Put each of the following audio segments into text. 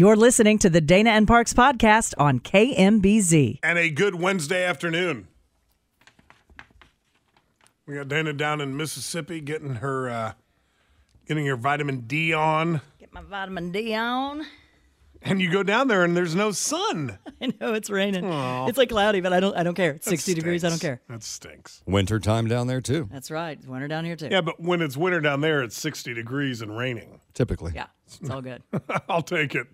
You're listening to the Dana and Parks podcast on KMBZ. and a good Wednesday afternoon. We got Dana down in Mississippi getting her uh, getting her vitamin D on, Get my vitamin D on. and you go down there and there's no sun. I know it's raining. It's like cloudy, but I don't. I don't care. It's That 60 degrees. I don't care. That stinks. Winter time down there too, That's right. It's winter down here too. Yeah, but when it's winter down there, it's 60 degrees and raining. typically. Yeah, it's all good. I'll take it.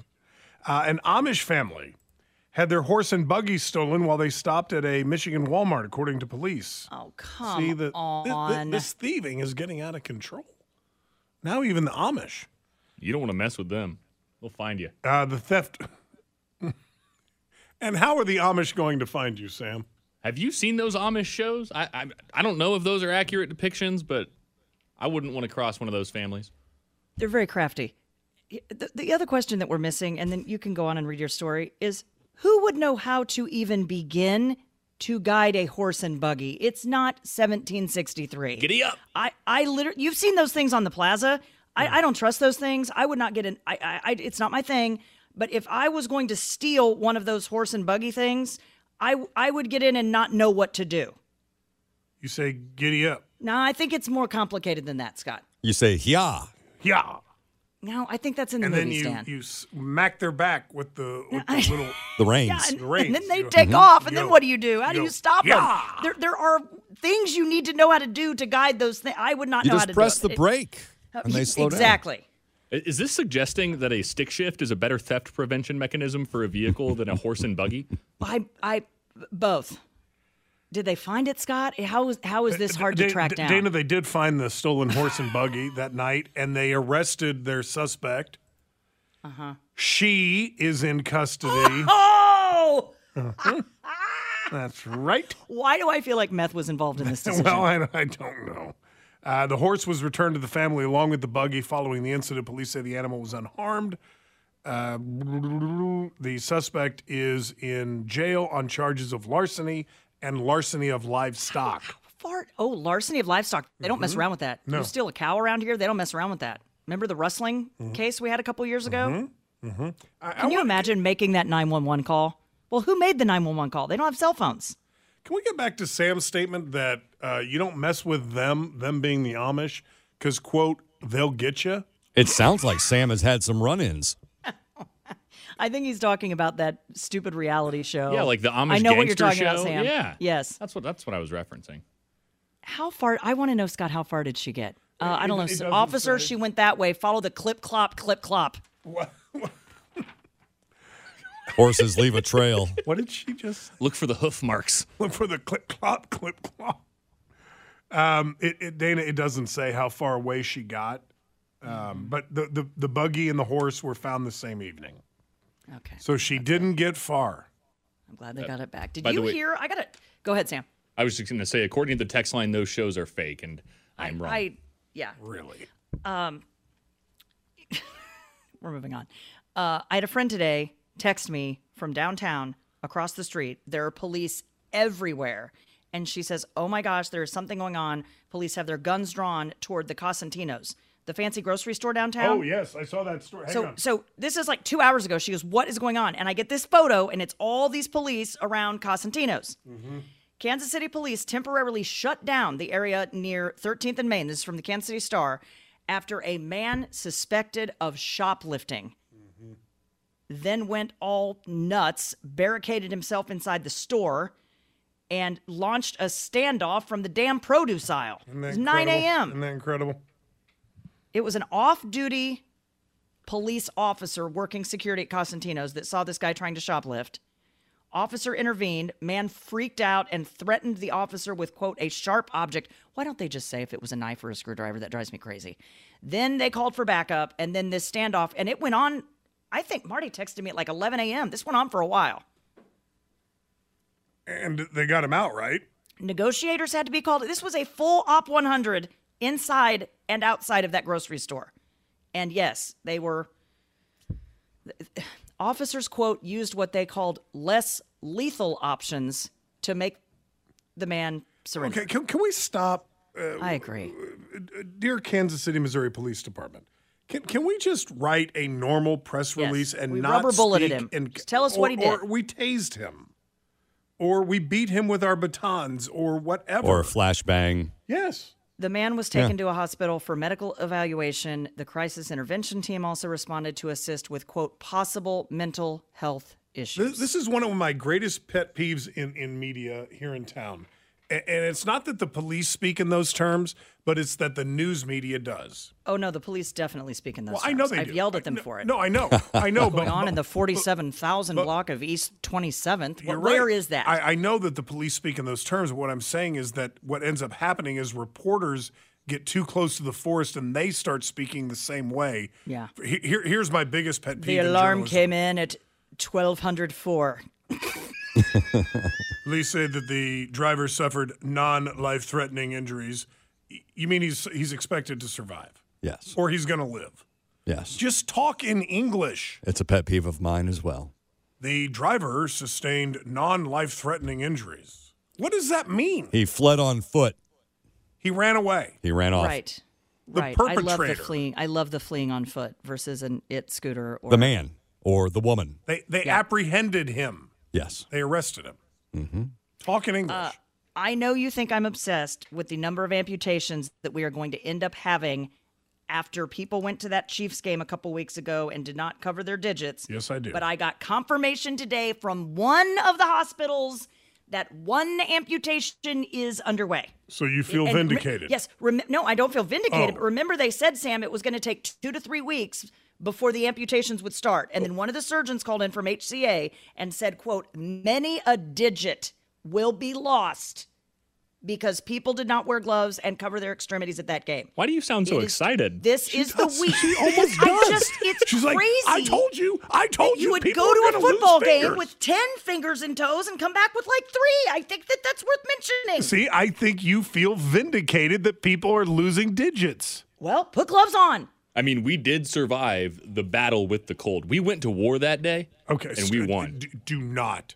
Uh, an Amish family had their horse and buggy stolen while they stopped at a Michigan Walmart, according to police. Oh come See, the, thi- thi- on. this thieving is getting out of control. Now, even the Amish. You don't want to mess with them. They'll find you. Uh, the theft. and how are the Amish going to find you, Sam? Have you seen those Amish shows? I, I I don't know if those are accurate depictions, but I wouldn't want to cross one of those families. They're very crafty. The, the other question that we're missing, and then you can go on and read your story, is who would know how to even begin to guide a horse and buggy? It's not 1763. Giddy up! I, I literally, you've seen those things on the plaza. I, I don't trust those things. I would not get in. I, I, I, it's not my thing. But if I was going to steal one of those horse and buggy things, I, I would get in and not know what to do. You say, giddy up. Now, I think it's more complicated than that, Scott. You say, yeah. Yeah. No, I think that's in the And then you, stand. you smack their back with the, with the little. The reins. Yeah, and, The reins. and then they You- take mm-hmm. off, and You then what do you do? How do you you stop "Yeah." them? There, there are things you need to know how to do to guide those things. I would not You know how just to press do the it. brake oh, and they slow down. exactly. Is this suggesting that a stick shift is a better theft prevention mechanism for a vehicle than a horse and buggy? I, I, both. Did they find it, Scott? How is how is this hard to track down? Dana, they did find the stolen horse and buggy that night, and they arrested their suspect. Uh huh. Uh-huh. She is in custody. oh, That's right. why do I feel like meth was involved in this decision? Well, I, I don't know. Uh, the horse was returned to the family along with the buggy following the incident. Police say the animal was unharmed. Uh, the suspect is in jail on charges of larceny and larceny of livestock. Fart. Oh, larceny of livestock. They don't mess around with that. Mm-hmm. No. You steal a cow around here, they don't mess around with that. Remember the rustling case we had a couple years ago? Mm-hmm. I, I Can you want- imagine making that 911 call? Well, who made the 911 call? They don't have cell phones. Can we get back to Sam's statement that uh, you don't mess with them, them being the Amish, because quote they'll get you. It sounds like Sam has had some run-ins. I think he's talking about that stupid reality show. Yeah, like the Amish I know what you're talking show. about, Sam. Yeah, Yes. That's what that's what I was referencing. How far? I want to know, Scott. How far did she get? Uh, I don't it know. doesn't Officer, say. she went that way. Follow the clip clop, clip clop. What, Horses leave a trail. what did she just Look for the hoof marks. look for the clip clop clip clop? Um, it, it Dana, it doesn't say how far away she got, um, but the, the the buggy and the horse were found the same evening, Okay. so she didn't get far. I'm glad they got it back. Did by the you way- hear? I got it. Go ahead, Sam. I was just going to say, according to the text line, those shows are fake, and I'm wrong. I, yeah. Really? We're moving on. Uh, I had a friend today text me from downtown across the street. There are police everywhere. And she says, Oh my gosh, there's something going on. Police have their guns drawn toward the Cosentinos, the fancy grocery store downtown. Oh yes, I saw that story. Hang So, on. so this is like two hours ago. She goes, "What is going on?" And I get this photo, and it's all these police around Cosentinos. Mm-hmm. Kansas City police temporarily shut down the area near 13th and Main. This is from the Kansas City Star after a man suspected of shoplifting. Mm-hmm. then went all nuts, barricaded himself inside the store, and launched a standoff from the damn produce aisle. Isn't It was 9 a.m. Isn't that incredible? It was an off duty police officer working security at Cosentino's that saw this guy trying to shoplift. Officer intervened. Man freaked out and threatened the officer with, quote, a sharp object. Why don't they just say if it was a knife or a screwdriver? That drives me crazy. Then they called for backup, and then this standoff, and it went on. I think Marty texted me at like 11 a.m. This went on for a while. And they got him out, right? Negotiators had to be called. This was a full Op 100 inside and outside of that grocery store. And yes, they were. Officers, quote, used what they called less lethal options to make the man surrender. Okay, can, can we stop? Uh, I agree. Dear Kansas City, Missouri Police Department, can, can we just write a normal press Yes, release and we not rubber bulleted speak him. And, Just tell us what he did. Or we tased him. Or we beat him with our batons or whatever. Or a flashbang. yes. The man was taken to a hospital for medical evaluation. The crisis intervention team also responded to assist with, quote, possible mental health issues. This, this is one of my greatest pet peeves in, in media here in town. A- And it's not that the police speak in those terms, but it's that the news media does. oh, no, the police definitely speak in those Well, I know they I've do. yelled at them no, for it. No, I know. I know. but going on in the 47,000 block of East 27th. You're Where right. is that? I, I know that the police speak in those terms. But what I'm saying is that what ends up happening is reporters get too close to the forest and they start speaking the same way. Yeah. Here, here's my biggest pet peeve. The alarm came in at 1204. Police say that the driver suffered non-life threatening injuries. Y- You mean he's he's expected to survive, Yes. or he's going to live? Yes. Just talk in English. It's a pet peeve of mine as well. The driver sustained non-life threatening injuries. What does that mean? He fled on foot. He ran away. He ran off. Right. The right. I love the fleeing. I love the fleeing on foot versus an it scooter or The man or the woman. They they apprehended him. Yes. They arrested him. Mm-hmm. Talk in English. I know you think I'm obsessed with the number of amputations that we are going to end up having after people went to that Chiefs game a couple weeks ago and did not cover their digits. Yes, I do. But I got confirmation today from one of the hospitals that one amputation is underway. so you feel And vindicated? yes. Rem- no, I don't feel vindicated. Oh. But remember, they said, Sam, it was going to take two to three weeks before the amputations would start. And then one of the surgeons called in from HCA and said, quote, many a digit will be lost because people did not wear gloves and cover their extremities at that game. Why do you sound so It is- excited? This is the week. She almost I does. just, it's She's crazy. like, I told you. I told that you. you would people go are to a gonna lose football game fingers. with 10 fingers and toes and come back with like three. I think that that's worth mentioning. See, I think you feel vindicated that people are losing digits. Well, put gloves on. I mean, we did survive the battle with the cold. We went to war that day. Okay, And so we won. Do, do not.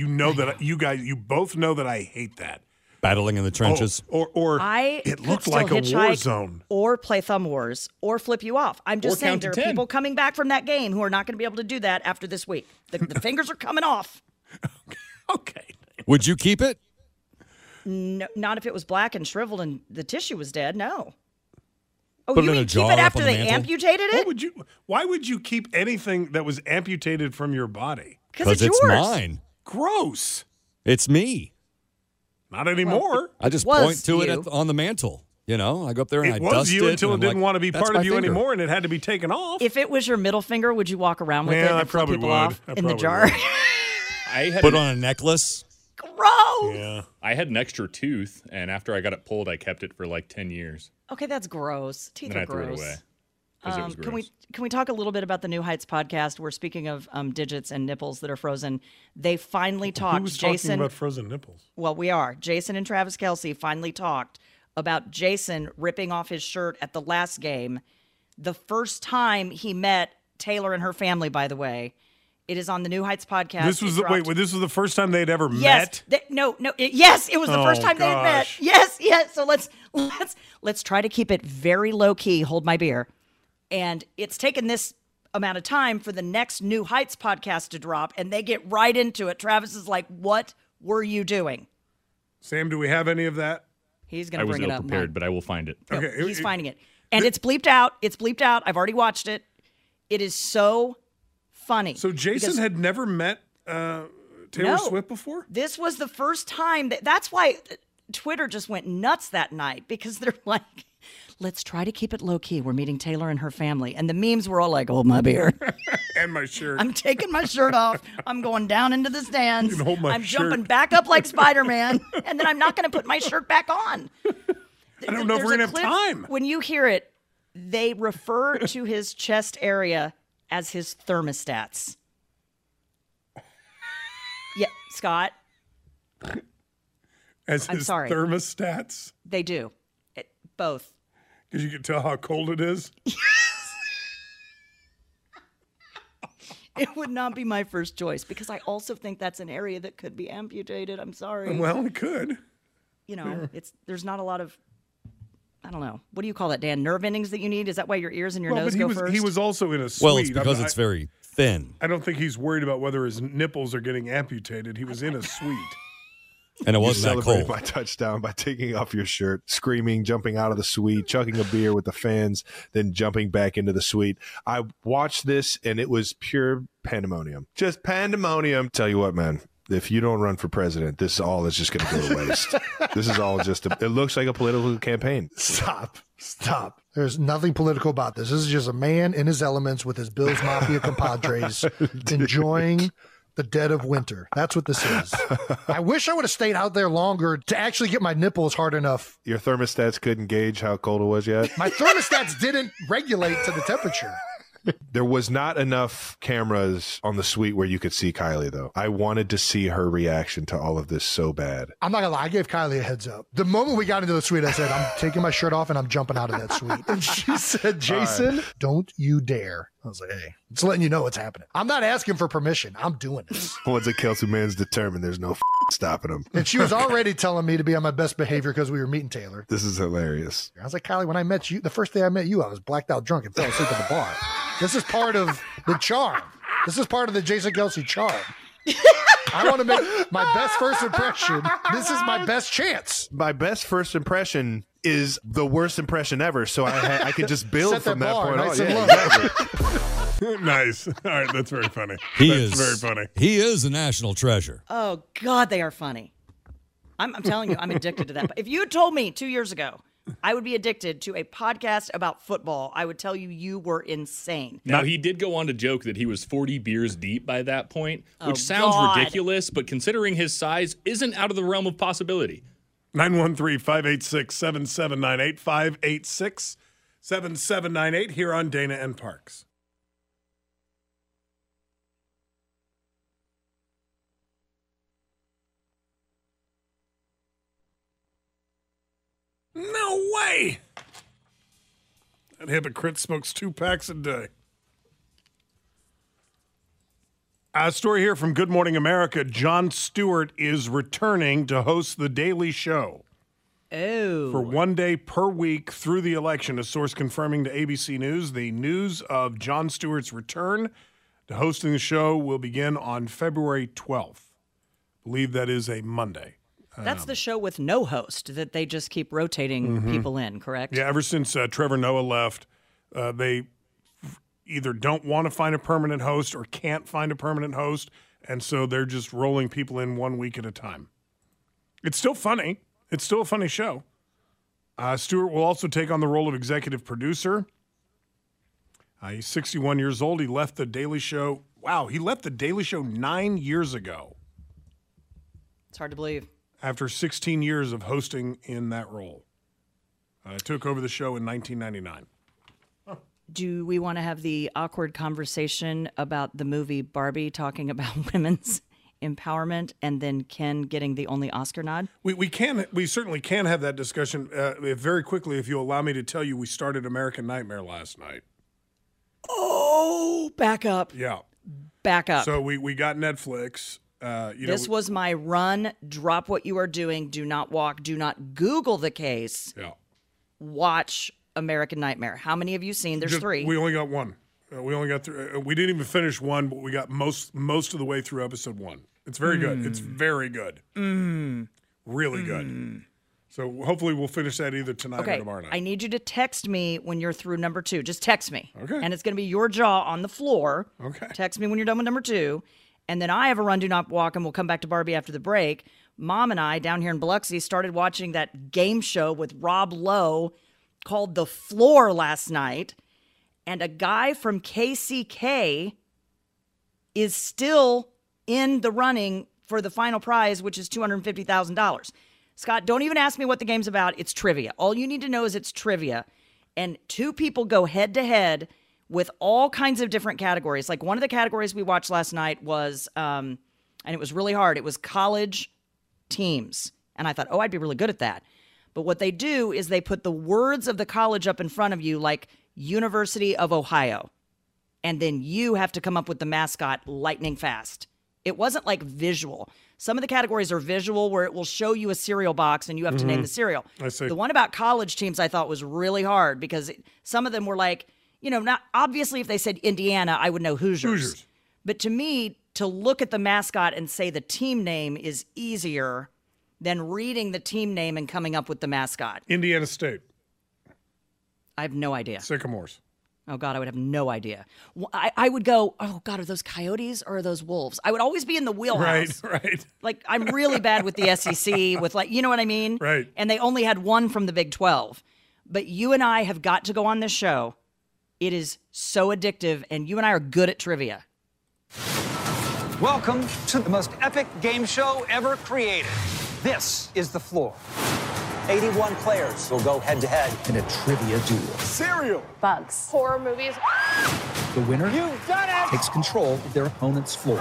You know that you guys, you both know that I hate that. Battling in the oh, trenches. Oh, or or I it looked like a war zone. or play thumb wars or flip you off. I'm just Or saying there are 10. people coming back from that game who are not going to be able to do that after this week. The, the fingers are coming off. Okay. Would you keep it? No, not if it was black and shriveled and the tissue was dead. No. Oh, Put it you in a mean keep it after the they mantle? amputated What it? would you? Why would you keep anything that was amputated from your body? Because it's, it's yours. mine. Gross. It's me. Not anymore. I just point to it at, on the mantle. You know, I go up there and it I was dust you it. until it I'm didn't like, want to be part of you finger." anymore, and it had to be taken off. If it was your middle finger, would you walk around with it Yeah, and I probably people would. off I in the jar? would. I had Put an, on a necklace. Gross. yeah. I had an extra tooth, and after I got it pulled, I kept it for like ten years. Okay, that's gross. Teeth Then are I threw gross. it away. Um, can we can we talk a little bit about the New Heights podcast? We're speaking of um, digits and nipples that are frozen. They finally Who talked. was Jason, talking about frozen nipples? well, we are. Jason and Travis Kelce finally talked about Jason ripping off his shirt at the last game. The first time he met Taylor and her family, by the way. It is on the New Heights podcast. This was the, wait, wait. This was the first time they'd ever Yes. met. th- no, no. It, yes, it was the Oh, first time they had met. Yes, yes. So let's let's let's try to keep it very low key. Hold my beer. And it's taken this amount of time for the next New Heights podcast to drop, and they get right into it. Travis is like, "What were you doing?" Sam, do we have any of that? He's gonna bring it ill up. prepared, but I will find it. No, Okay, it- he's it- finding it, and it's bleeped out. It's bleeped out. I've already watched it. It is so funny. So Jason because had never met uh, Taylor No. Swift before. this was the first time that that's why Twitter just went nuts that night because they're like, let's try to keep it low key. We're meeting Taylor and her family. And the memes were all like, hold my beer. And my shirt. I'm taking my shirt off. I'm going down into the stands. can hold my I'm shirt. jumping back up like Spider Man. and then I'm not going to put my shirt back on. I don't know if we're gonna have time. When you hear it, they refer to his chest area as his thermostats. Yeah, Scott, As I'm his sorry. thermostats, they do. It, both. Because you can tell how cold it is. It would not be my first choice because I also think that's an area that could be amputated. I'm sorry. Well, it could. you know, it's there's not a lot of I don't know. What do you call that, Dan? Nerve endings that you need? Is that why your ears and your Well, nose but he go was first? he was also in a suite. Well, it's because I- it's very thin, I don't think he's worried about whether his nipples are getting amputated. He was in a suite. And it wasn't that celebrated cold. my touchdown by taking off your shirt, screaming, jumping out of the suite, chugging a beer with the fans, then jumping back into the suite. I watched this and it was pure pandemonium. Just pandemonium. Tell you what, man. If you don't run for president, this all is just going to go to waste. this is all just a, it looks like a political campaign. Stop. Stop. There's nothing political about this. This is just a man in his elements with his Bills Mafia compadres enjoying the dead of winter. That's what this is. I wish I would have stayed out there longer to actually get my nipples hard enough. Your thermostats couldn't gauge how cold it was yet. My thermostats didn't regulate to the temperature. There was not enough cameras on the suite where you could see Kylie, though. I wanted to see her reaction to all of this so bad. I'm not gonna lie, I gave Kylie a heads up. The moment we got into the suite, I said, I'm taking my shirt off and I'm jumping out of that suite. And she said, Jason, don't you dare. I was like, hey, it's letting you know what's happening. I'm not asking for permission. I'm doing this. Once a Kelce man's determined, there's no f- stopping him. And she was already telling me to be on my best behavior because we were meeting Taylor. This is hilarious. I was like, Kylie, when I met you, the first day I met you, I was blacked out drunk and fell asleep at the bar. This is part of the charm. This is part of the Jason Kelce charm. I want to make my best first impression. This is my best chance. My best first impression is the worst impression ever, so I ha- I can just build Set from that, bar point nice on. Yeah, exactly. nice. All right, that's very funny. He that's is very funny. He is a national treasure. Oh God, they are funny. I'm, I'm telling you, I'm addicted to that. But if you told me two years ago I would be addicted to a podcast about football, I would tell you you were insane. Now he did go on to joke that he was 40 beers deep by that point, oh, which Oh, sounds God. ridiculous, but considering his size, isn't out of the realm of possibility. 913 586 7798 586 7798 here on Dana and Parks. No way! That hypocrite smokes two packs a day. A story here from Good Morning America. Jon Stewart is returning to host The Daily Show Oh. for one day per week through the election. A source confirming to ABC News the news of Jon Stewart's return to hosting the show will begin on February 12th. believe that is a Monday. That's the show with no host that they just keep rotating people in, correct? Yeah, ever since uh, Trevor Noah left, uh, they either don't want to find a permanent host or can't find a permanent host, and so they're just rolling people in one week at a time. It's still funny. It's still a funny show. Uh, Stewart will also take on the role of executive producer. Uh, he's 61 years old. He left the Daily Show. Wow, he left the Daily Show nine years ago It's hard to believe. After 16 years of hosting in that role. Uh, took over the show in 1999. Do we want to have the awkward conversation about the movie Barbie talking about women's empowerment and then Ken getting the only Oscar nod? We, we can we certainly can have that discussion uh, if- very quickly if you allow me to tell you we started American Nightmare last night. Oh, back up. Yeah. Back up. So we, we got Netflix. Uh, you know, this was my run. Drop what you are doing. Do not walk. Do not Google the case. yeah. Watch American Nightmare. How many have you seen? There's Just- three. We only got one. Uh, we only got through. Uh, we didn't even finish one, but we got most most of the way through episode one. It's very good. It's Mm. very good. Really good. So hopefully we'll finish that either tonight or tomorrow night. I need you to text me when you're through number two. Just text me. Okay. And it's going to be your jaw on the floor. Okay. Text me when you're done with number two. And then I have a run, do not walk, and we'll come back to Barbie after the break. Mom and I down here in Biloxi started watching that game show with Rob Lowe called The Floor last night. And a guy from KCK is still in the running for the final prize, which is $250,000. Scott, don't even ask me what the game's about. It's trivia. All you need to know is it's trivia. And two people go head to head with all kinds of different categories. Like one of the categories we watched last night was, um, and it was really hard, it was college teams. And I thought, oh, I'd be really good at that. But what they do is they put the words of the college up in front of you, like University of Ohio and then you have to come up with the mascot lightning fast. It wasn't like visual. Some of the categories are visual where it will show you a cereal box and you have to name the cereal. I see. The one about college teams I thought was really hard because it, some of them were like, you know, not obviously if they said Indiana, I would know Hoosiers. Hoosiers. But to me, to look at the mascot and say the team name is easier than reading the team name and coming up with the mascot. Indiana State, I have no idea. Sycamores. Oh God, I would have no idea. I, I would go, oh God, are those coyotes or are those wolves? I would always be in the wheelhouse. Right, right. Like I'm really bad with the SEC, with like, you know what I mean? Right. And they only had one from the Big 12. But you and I have got to go on this show. It is so addictive, and you and I are good at trivia. Welcome to the most epic game show ever created. This is the floor. 81 players will go head to head in a trivia duel. Cereal. bugs. Horror movies. The winner You've done it. takes control of their opponent's floor.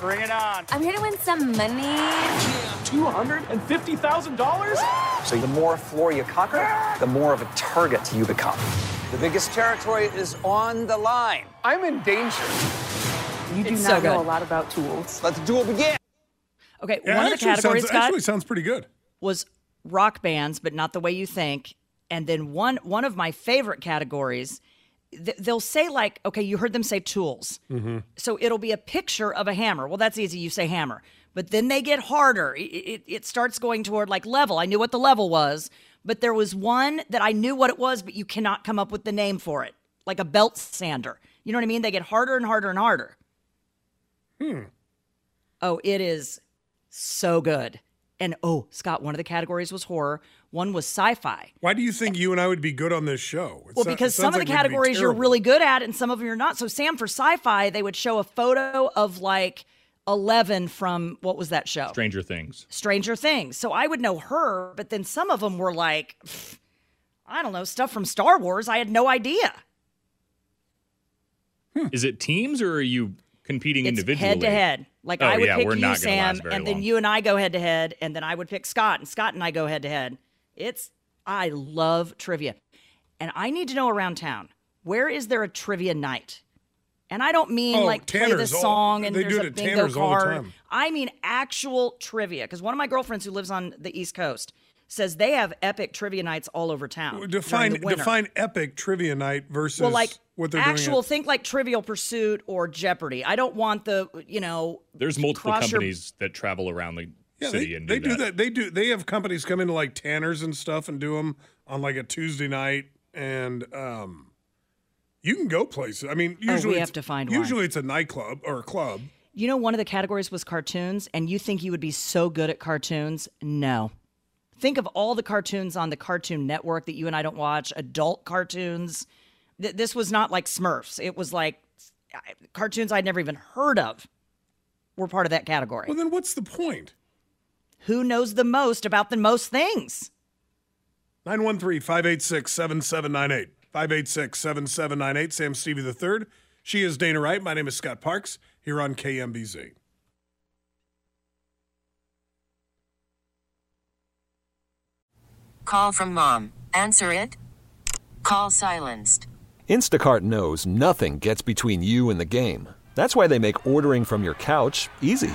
Bring it on. I'm here to win some money. $250,000? So the more floor you conquer, the more of a target you become. The biggest territory is on the line. I'm in danger. You do It's not so know a lot about tools. Let the duel begin. Okay, Yeah, one of the categories, sounds, Scott, actually sounds pretty good. was rock bands, but not the way you think. And then one one of my favorite categories, th- they'll say like, okay, you heard them say tools, mm-hmm. so it'll be a picture of a hammer. Well, that's easy. You say hammer, but then they get harder. It, it, it starts going toward like level. I knew what the level was, but there was one that I knew what it was, but you cannot come up with the name for it, like a belt sander. You know what I mean? They get harder and harder and harder. Hmm. Oh, it is so good. And oh, Scott, one of the categories was horror. One was sci-fi. Why do you think you and I would be good on this show? It Well, so- because some of the like be categories you're really good at, and some of them you're not. So, Sam, for sci-fi, they would show a photo of like Eleven from what was that show? Stranger Things. Stranger Things. So I would know her, but then some of them were like, I don't know, stuff from Star Wars. I had no idea. Is it teams or are you competing It's individually? head to head. Like Oh, I would yeah, pick we're you, not Sam, and then long. you and I go head to head, and then I would pick Scott, and Scott and I go head to head. It's I love trivia, and I need to know around town where is there a trivia night. And I don't mean Oh, like play the Tanner's all- song and they there's do a at bingo Tanner's all the card. time. I mean actual trivia because one of my girlfriends who lives on the East Coast says they have epic trivia nights all over town. during Define the define epic trivia night versus well, like what they're doing. actual doing. think like Trivial Pursuit or Jeopardy. I don't want the you know There's multiple cross your- companies that travel around the Yeah, city they, and they do, do that. that. They do. They have companies come into like Tanner's and stuff and do them on like a Tuesday night, and um, you can go places. I mean, Oh, we usually have to find one. Usually it's a nightclub or a club. You know, one of the categories was cartoons, and you think you would be so good at cartoons? No. Think of all the cartoons on the Cartoon Network that you and I don't watch, adult cartoons. Th- this was not like Smurfs. It was like cartoons I'd never even heard of were part of that category. Well, then what's the point? Who knows the most about the most things? 913 586 7798. 586 7798. Sam Stevie III. She is Dana Wright. My name is Scott Parks here on KMBZ. Call from mom. Answer it. Call silenced. Instacart knows nothing gets between you and the game. That's why they make ordering from your couch easy.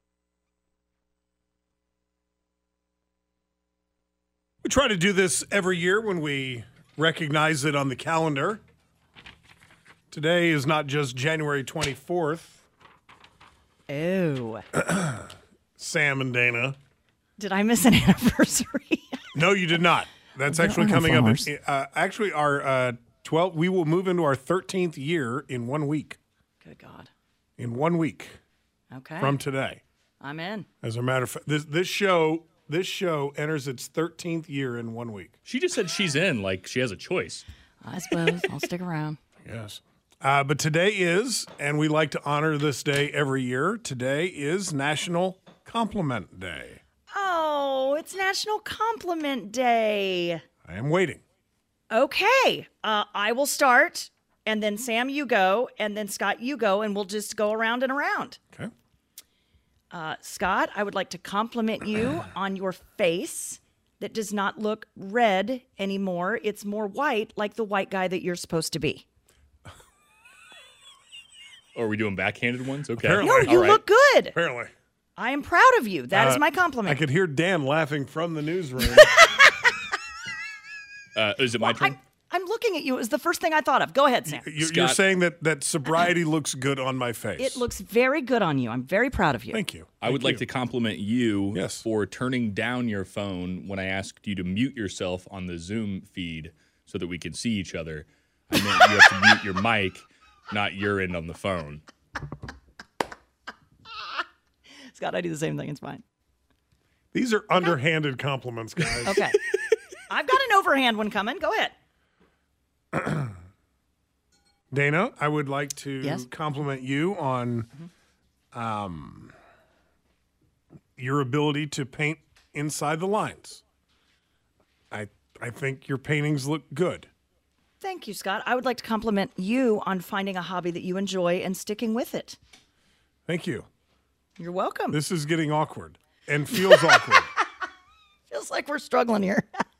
We try to do this every year when we recognize it on the calendar. Today is not just January 24th. Oh. Sam and Dana. Did I miss an anniversary? No, you did not. That's actually are coming up. flowers. Uh, actually, our uh, 12, we will move into our 13th year in one week. Good God. In one week Okay. from today. I'm in. As a matter of fact, this, this show this show enters its 13th year in one week. She just said she's in, like she has a choice. I suppose I'll stick around. Yes. Uh, but today is, and we like to honor this day every year. Today is National Compliment Day. Oh, it's National Compliment Day. I am waiting. Okay. Uh, I will start, and then Sam, you go, and then Scott, you go, and we'll just go around and around. Okay. Uh, Scott, I would like to compliment you on your face that does not look red anymore. It's more white, like the white guy that you're supposed to be. Or are we doing backhanded ones? Okay. Apparently. No, you All right. look good. Apparently. I am proud of you. That is Uh, my compliment. I could hear Dan laughing from the newsroom. Uh, is it my turn? I'm looking at you. It was the first thing I thought of. Go ahead, Sam. You- You're saying that, that sobriety looks good on my face. It looks very good on you. I'm very proud of you. Thank you. I would Thank like to compliment you Yes. for turning down your phone when I asked you to mute yourself on the Zoom feed so that we can see each other. I meant you have to mute your mic, not your end on the phone. Scott, I do the same thing. It's fine. These are underhanded compliments, guys. Okay. I've got an overhand one coming. Go ahead. Dana, I would like to Yes? compliment you on um, your ability to paint inside the lines. I I think your paintings look good. Thank you, Scott. I would like to compliment you on finding a hobby that you enjoy and sticking with it. Thank you. You're welcome. This is getting awkward and feels awkward. Feels like we're struggling here.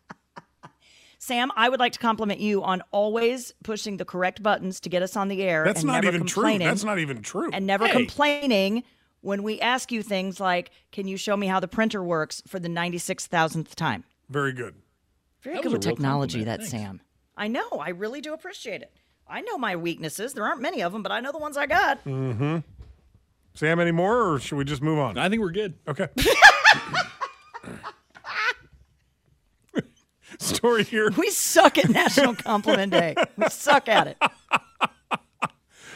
Sam, I would like to compliment you on always pushing the correct buttons to get us on the air. That's and not never even true. That's not even true. And never Hey. complaining when we ask you things like, "Can you show me how the printer works?" for the ninety-six thousandth time. Very good. Very That good with technology, that Thanks. Sam. I know. I really do appreciate it. I know my weaknesses. There aren't many of them, but I know the ones I got. Mm-hmm. Sam, any more, or should we just move on? I think we're good. Okay. Story here. We suck at National Compliment Day. We suck at it.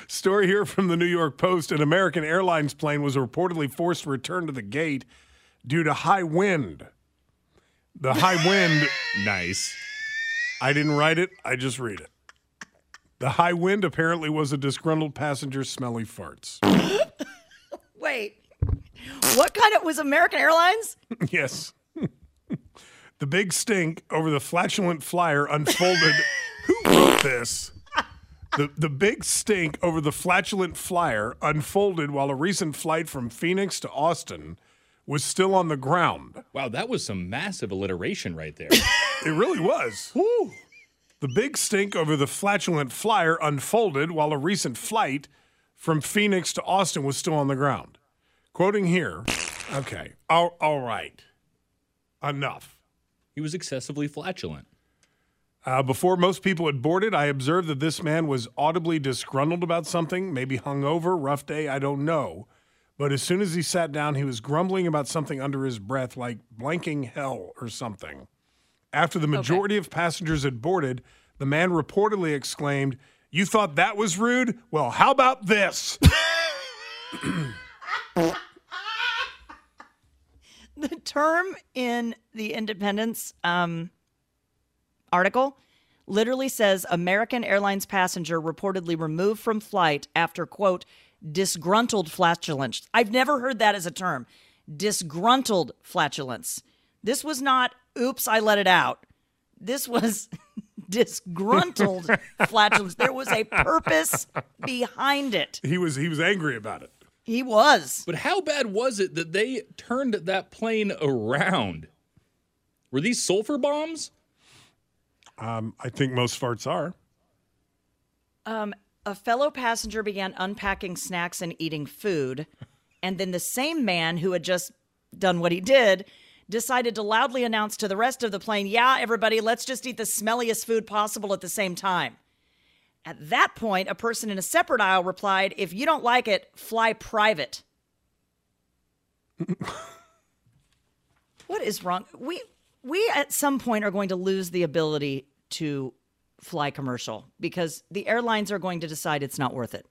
Story here from the New York Post. An American Airlines plane was reportedly forced to return to the gate due to high wind. The high wind, Nice. I didn't write it, I just read it. The high wind apparently was a disgruntled passenger's smelly farts. Wait. What kind of was American Airlines? yes. The big stink over the flatulent flyer unfolded. Who wrote this? The, the big stink over the flatulent flyer unfolded while a recent flight from Phoenix to Austin was still on the ground. Wow, that was some massive alliteration right there. It really was. The big stink over the flatulent flyer unfolded while a recent flight from Phoenix to Austin was still on the ground. Quoting here, okay, all, all right, enough. He was excessively flatulent. Uh, before most people had boarded, I observed that this man was audibly disgruntled about something, maybe hungover, rough day, I don't know. But as soon as he sat down, he was grumbling about something under his breath, like blanking hell or something. After the majority of passengers had boarded, the man reportedly exclaimed, You thought that was rude? Well, how about this? The term in the Independence um, article literally says American Airlines passenger reportedly removed from flight after, quote, disgruntled flatulence. I've never heard that as a term. Disgruntled flatulence. This was not, oops, I let it out. This was disgruntled flatulence. There was a purpose behind it. He was he was angry about it. He was. But how bad was it that they turned that plane around? Were these sulfur bombs? Um, I think most farts are. Um, a fellow passenger began unpacking snacks and eating food. And then the same man who had just done what he did decided to loudly announce to the rest of the plane, Yeah, everybody, let's just eat the smelliest food possible at the same time. At that point, a person in a separate aisle replied, If you don't like it, fly private. what is wrong? We we at some point are going to lose the ability to fly commercial because the airlines are going to decide it's not worth it.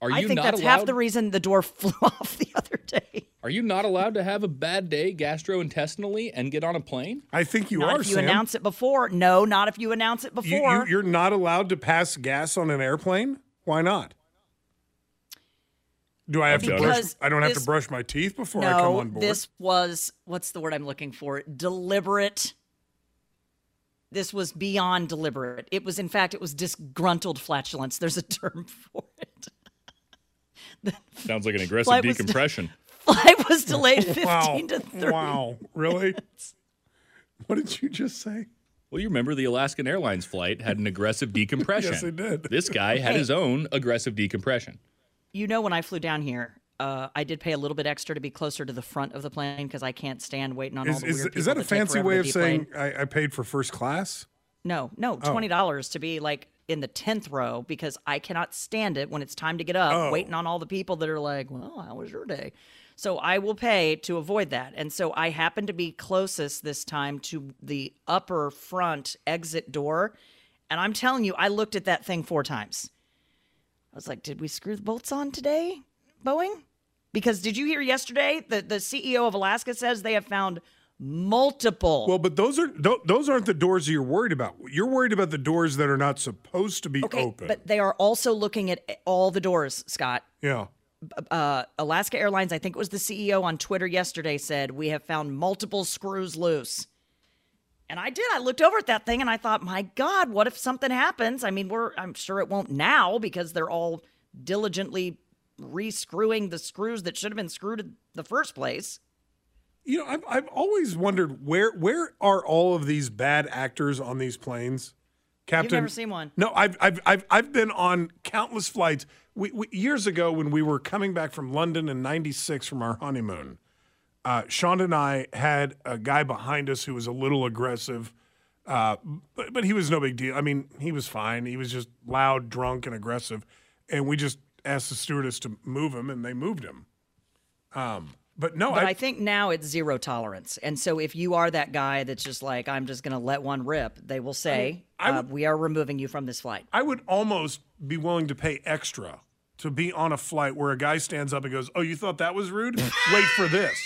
Are you I think that's allowed, half the reason the door flew off the other day. Are you not allowed to have a bad day gastrointestinally and get on a plane? I think you not are. if you Sam. announce it before. No, not if you announce it before. you, you're not allowed to pass gas on an airplane. Why not? Do I have to brush? Because I don't have to brush my teeth before I come on board. this was what's the word I'm looking for? Deliberate. This was beyond deliberate. It was, in fact, it was disgruntled flatulence. There's a term for it. Sounds like an aggressive Flight was- decompression. Flight was delayed 15 wow. to 30. Wow. Really? what did you just say? Well, you remember the Alaskan Airlines flight had an aggressive decompression. Yes, it did. This guy had his own aggressive decompression. You know, when I flew down here, uh, I did pay a little bit extra to be closer to the front of the plane because I can't stand waiting on all the is, weird is that a take fancy way of saying I, I paid for first class? No, no, Oh. twenty dollars to be like in the tenth row because I cannot stand it when it's time to get up, Oh. waiting on all the people that are like, "Well, how was your day?" So I will pay to avoid that, and so I happen to be closest this time to the upper front exit door, and I'm telling you, I looked at that thing four times. I was like, "Did we screw the bolts on today, Boeing?" Because did you hear yesterday that the CEO of Alaska says they have found multiple Well, but those are tho- those aren't the doors you're worried about. You're worried about the doors that are not supposed to be Okay, open. but they are also looking at all the doors, Scott. yeah. Uh, Alaska Airlines, I think it was the CEO on Twitter yesterday, said we have found multiple screws loose. And I did. I looked over at that thing and I thought, my God, what if something happens? I mean, we're I'm sure it won't now because they're all diligently rescrewing the screws that should have been screwed in the first place. You know, I've, I've always wondered where where are all of these bad actors on these planes? Captain, never seen one. No, I've I've I've, I've been on countless flights. We, we, years ago, when we were coming back from London in '96 from our honeymoon, uh, Sean and I had a guy behind us who was a little aggressive, uh, but but he was no big deal. I mean, he was fine. He was just loud, drunk, and aggressive, and we just asked the stewardess to move him, and they moved him. Um, but no, But I, I think now it's zero tolerance. And so if you are that guy that's just like, I'm just going to let one rip, they will say, I uh, would- we are removing you from this flight. I would almost be willing to pay extra to be on a flight where a guy stands up and goes, "Oh, you thought that was rude? Wait for this."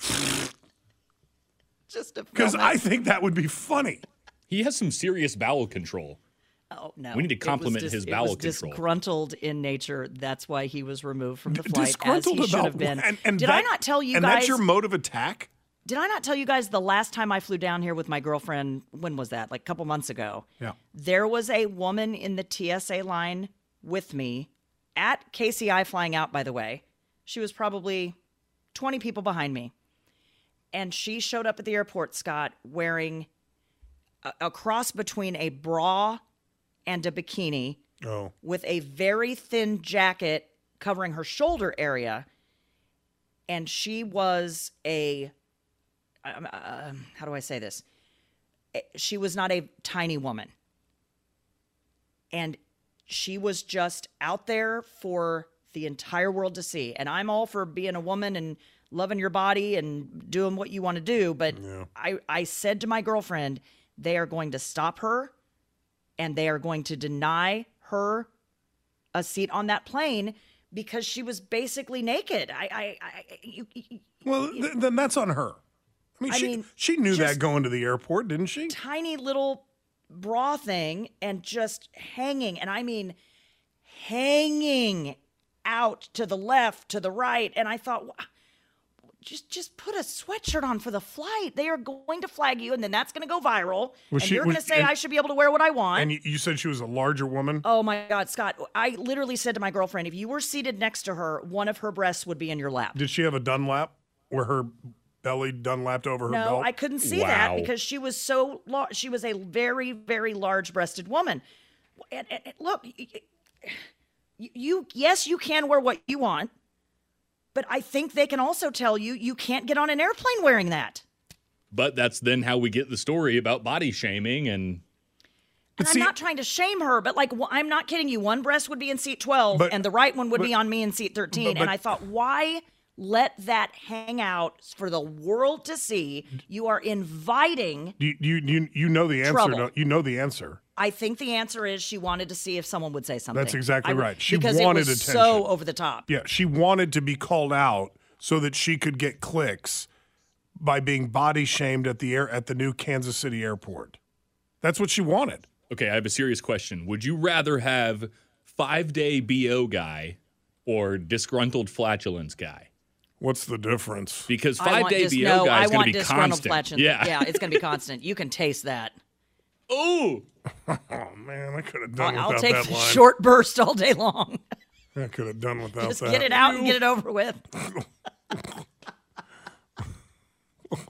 Just to Because. I think that would be funny. He has some serious bowel control. Oh no! We need to It was compliment dis- his it bowel was control. Disgruntled in nature. That's why he was removed from the flight. as Disgruntled he should about have been. And, and Did that- I not tell you and guys? that's your mode of attack? did I not tell you guys the last time I flew down here with my girlfriend? When was that? Like a couple months ago. Yeah. There was a woman in the TSA line with me at KCI flying out. By the way, she was probably twenty people behind me, and she showed up at the airport, Scott, wearing a, a cross between a bra and a bikini Oh, with a very thin jacket covering her shoulder area. And she was a, um, uh, how do I say this? Eh, She was not a tiny woman. And she was just out there for the entire world to see. And I'm all for being a woman and loving your body and doing what you want to do. But I, I said to my girlfriend, they are going to stop her and they are going to deny her a seat on that plane because she was basically naked. I, I, I you, you, well, th- then that's on her. I mean, I she mean, she knew that going to the airport, didn't she? tiny little bra thing and just hanging, and I mean, hanging out to the left, to the right, and I thought, just just put a sweatshirt on for the flight. They are going to flag you, and then that's going to go viral, Was and she- you're going to say and- I should be able to wear what I want. And you, you said she was a larger woman. Oh my God, Scott! I literally said to my girlfriend, if you were seated next to her, one of her breasts would be in your lap. Did she have a Dunlap where her belly Dunlapped over her No, belt? I couldn't see that because she was so large. She was a very, very large-breasted woman. And, and- and look, y- y- you, you, yes, you can wear what you want, but I think they can also tell you you can't get on an airplane wearing that. But that's then how we get the story about body shaming and And I'm not trying to shame her, but like wh- I'm not kidding you. One breast would be in seat 12, But- and the right one would but- be on me in seat 13. but- and I thought, why let that hang out for the world to see? You are inviting. You, you you you know the answer. Trouble. don't- You know the answer. I think the answer is she wanted to see if someone would say something. That's exactly I- right. She because wanted it was attention. so over the top. Yeah, she wanted to be called out so that she could get clicks by being body shamed at the air at the new Kansas City airport. That's what she wanted. Okay, I have a serious question. Would you rather have five day BO guy or disgruntled flatulence guy? What's the difference? Because five want day dis- BO no, guy I is going to be constant. flatulence. Yeah, yeah, it's going to be constant. You can taste that. Oh, oh man, I could have done I'll without take that the line. short burst all day long. I could have done without that. Just that. get it out and get it over with.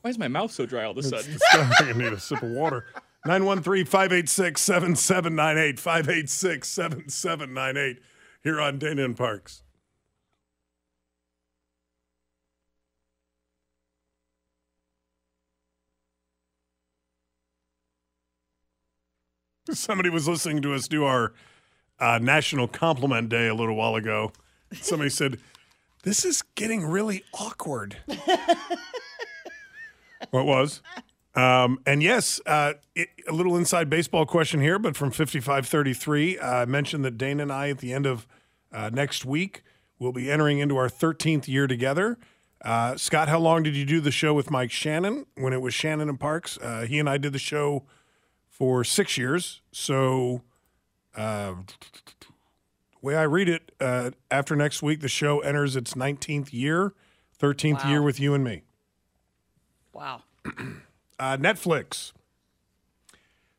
Why is my mouth so dry all of a sudden? I need a sip of water. 913 586 7798. 586 7798 here on Dana and Parks. Somebody was listening to us do our uh, National Compliment Day a little while ago. Somebody said, This is getting really awkward. what was? Um, and yes, uh, it, a little inside baseball question here, but from 5533, uh, I mentioned that Dana and I, at the end of uh, next week, will be entering into our 13th year together. Uh, Scott, how long did you do the show with Mike Shannon when it was Shannon and Parks? Uh, he and I did the show for six years. So, uh, the way I read it, uh, after next week, the show enters its 19th year, 13th Wow. year with you and me. Wow. Uh, Netflix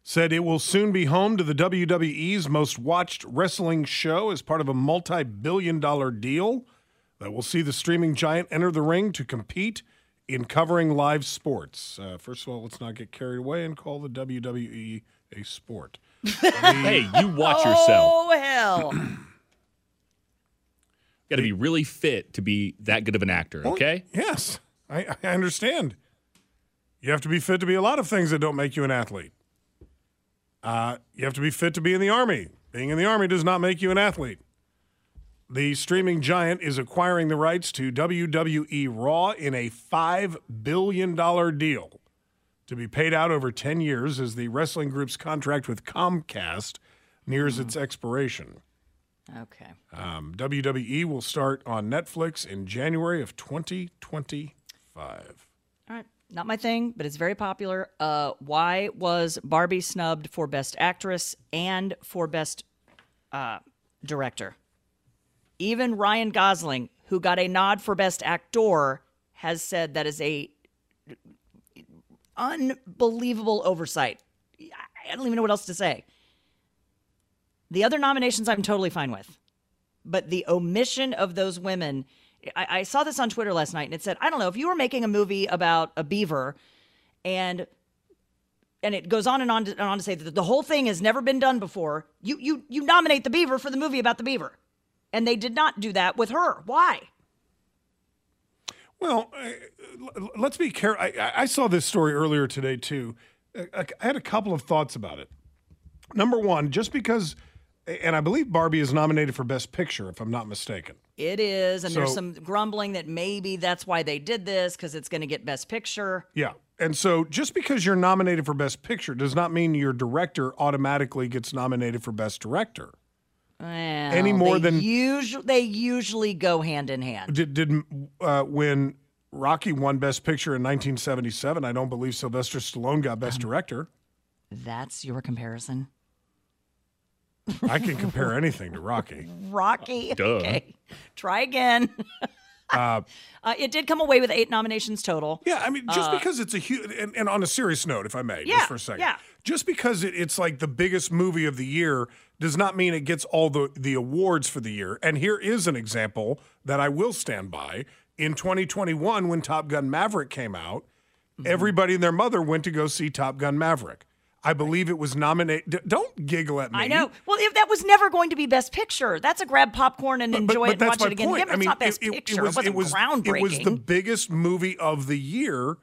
said it will soon be home to the WWE's most watched wrestling show as part of a multi billion dollar deal that will see the streaming giant enter the ring to compete in covering live sports. Uh, first of all, let's not get carried away and call the WWE a sport. hey, you watch yourself. Oh hell! Got to be really fit to be that good of an actor. Well, Okay. Yes, I, I understand. You have to be fit to be a lot of things that don't make you an athlete. Uh, you have to be fit to be in the army. Being in the army does not make you an athlete. The streaming giant is acquiring the rights to WWE Raw in a $5 billion deal to be paid out over 10 years as the wrestling group's contract with Comcast nears its expiration. Okay. Um, WWE will start on Netflix in January of 2025. All right. Not my thing, but it's very popular. Uh, why was Barbie snubbed for Best Actress and for Best uh, Director? Even Ryan Gosling, who got a nod for Best Actor, has said that is a unbelievable oversight. I don't even know what else to say. The other nominations I'm totally fine with. But the omission of those women, I, I saw this on Twitter last night and it said, I don't know, if you were making a movie about a beaver and and it goes on and on to, and on to say that the whole thing has never been done before, you you you nominate the beaver for the movie about the beaver. And they did not do that with her. Why? Well, uh, let's be careful. I, I- saw this story earlier today, too. Uh, I I had a couple of thoughts about it. Number one, just because, and I believe Barbie is nominated for Best Picture, if I'm not mistaken. It is, and there's some grumbling that maybe that's why they did this because it's going to get Best Picture. Yeah. And so just because you're nominated for Best Picture does not mean your director automatically gets nominated for Best Director. Any more they than- usually they usually go hand in hand. Did, did uh, when Rocky won Best Picture in 1977, I don't believe Sylvester Stallone got Best Director. That's your comparison. I can compare anything to Rocky. Rocky. Duh. Okay. Try again. Uh, Uh, it did come away with eight nominations total. Yeah, I mean, just Uh, because it's a huge, and, and on a serious note, if I may, Yeah, just for a second, yeah. just because it, it's like the biggest movie of the year does not mean it gets all the the awards for the year. And here is an example that I will stand by. In 2021, when Top Gun Maverick came out, Mm-hmm. everybody and their mother went to go see Top Gun Maverick. I believe it was nominated. d- Don't giggle at me. I know. Well, if that was never going to be Best Picture, that's a grab popcorn and enjoy it and watch it again. point. But I it's mean, not Best it, it- Picture. It was, wasn't was, groundbreaking. It was the biggest movie of the year,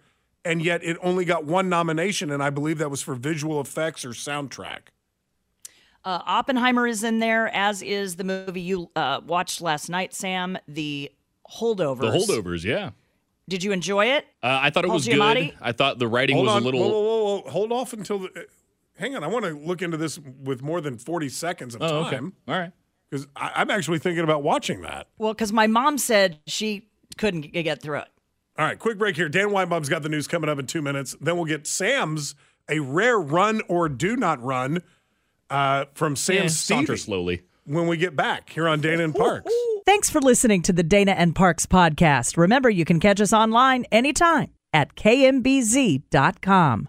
and yet it only got one nomination, and I believe that was for visual effects or soundtrack. Uh, Oppenheimer is in there, as is the movie you uh, watched last night, Sam, The Holdovers. The holdovers, yeah. Did you enjoy it? Uh, I thought it Paul was Giamatti? good. I thought the writing Hold was on, a little. whoa, whoa, whoa, whoa. hold off until. The, uh, hang on, I want to look into this with more than forty seconds of Oh, okay. time. All right, because I'm actually thinking about watching that. Well, because my mom said she couldn't g- get through it. All right, quick break here. Dan Weinbaum's got the news coming up in two minutes. Then we'll get Sam's a rare run or do not run uh, from Sam Eh, Stevie saunter slowly. when we get back here on Dana and Parks. Thanks for listening to the Dana and Parks podcast. Remember, you can catch us online anytime at kmbz.com.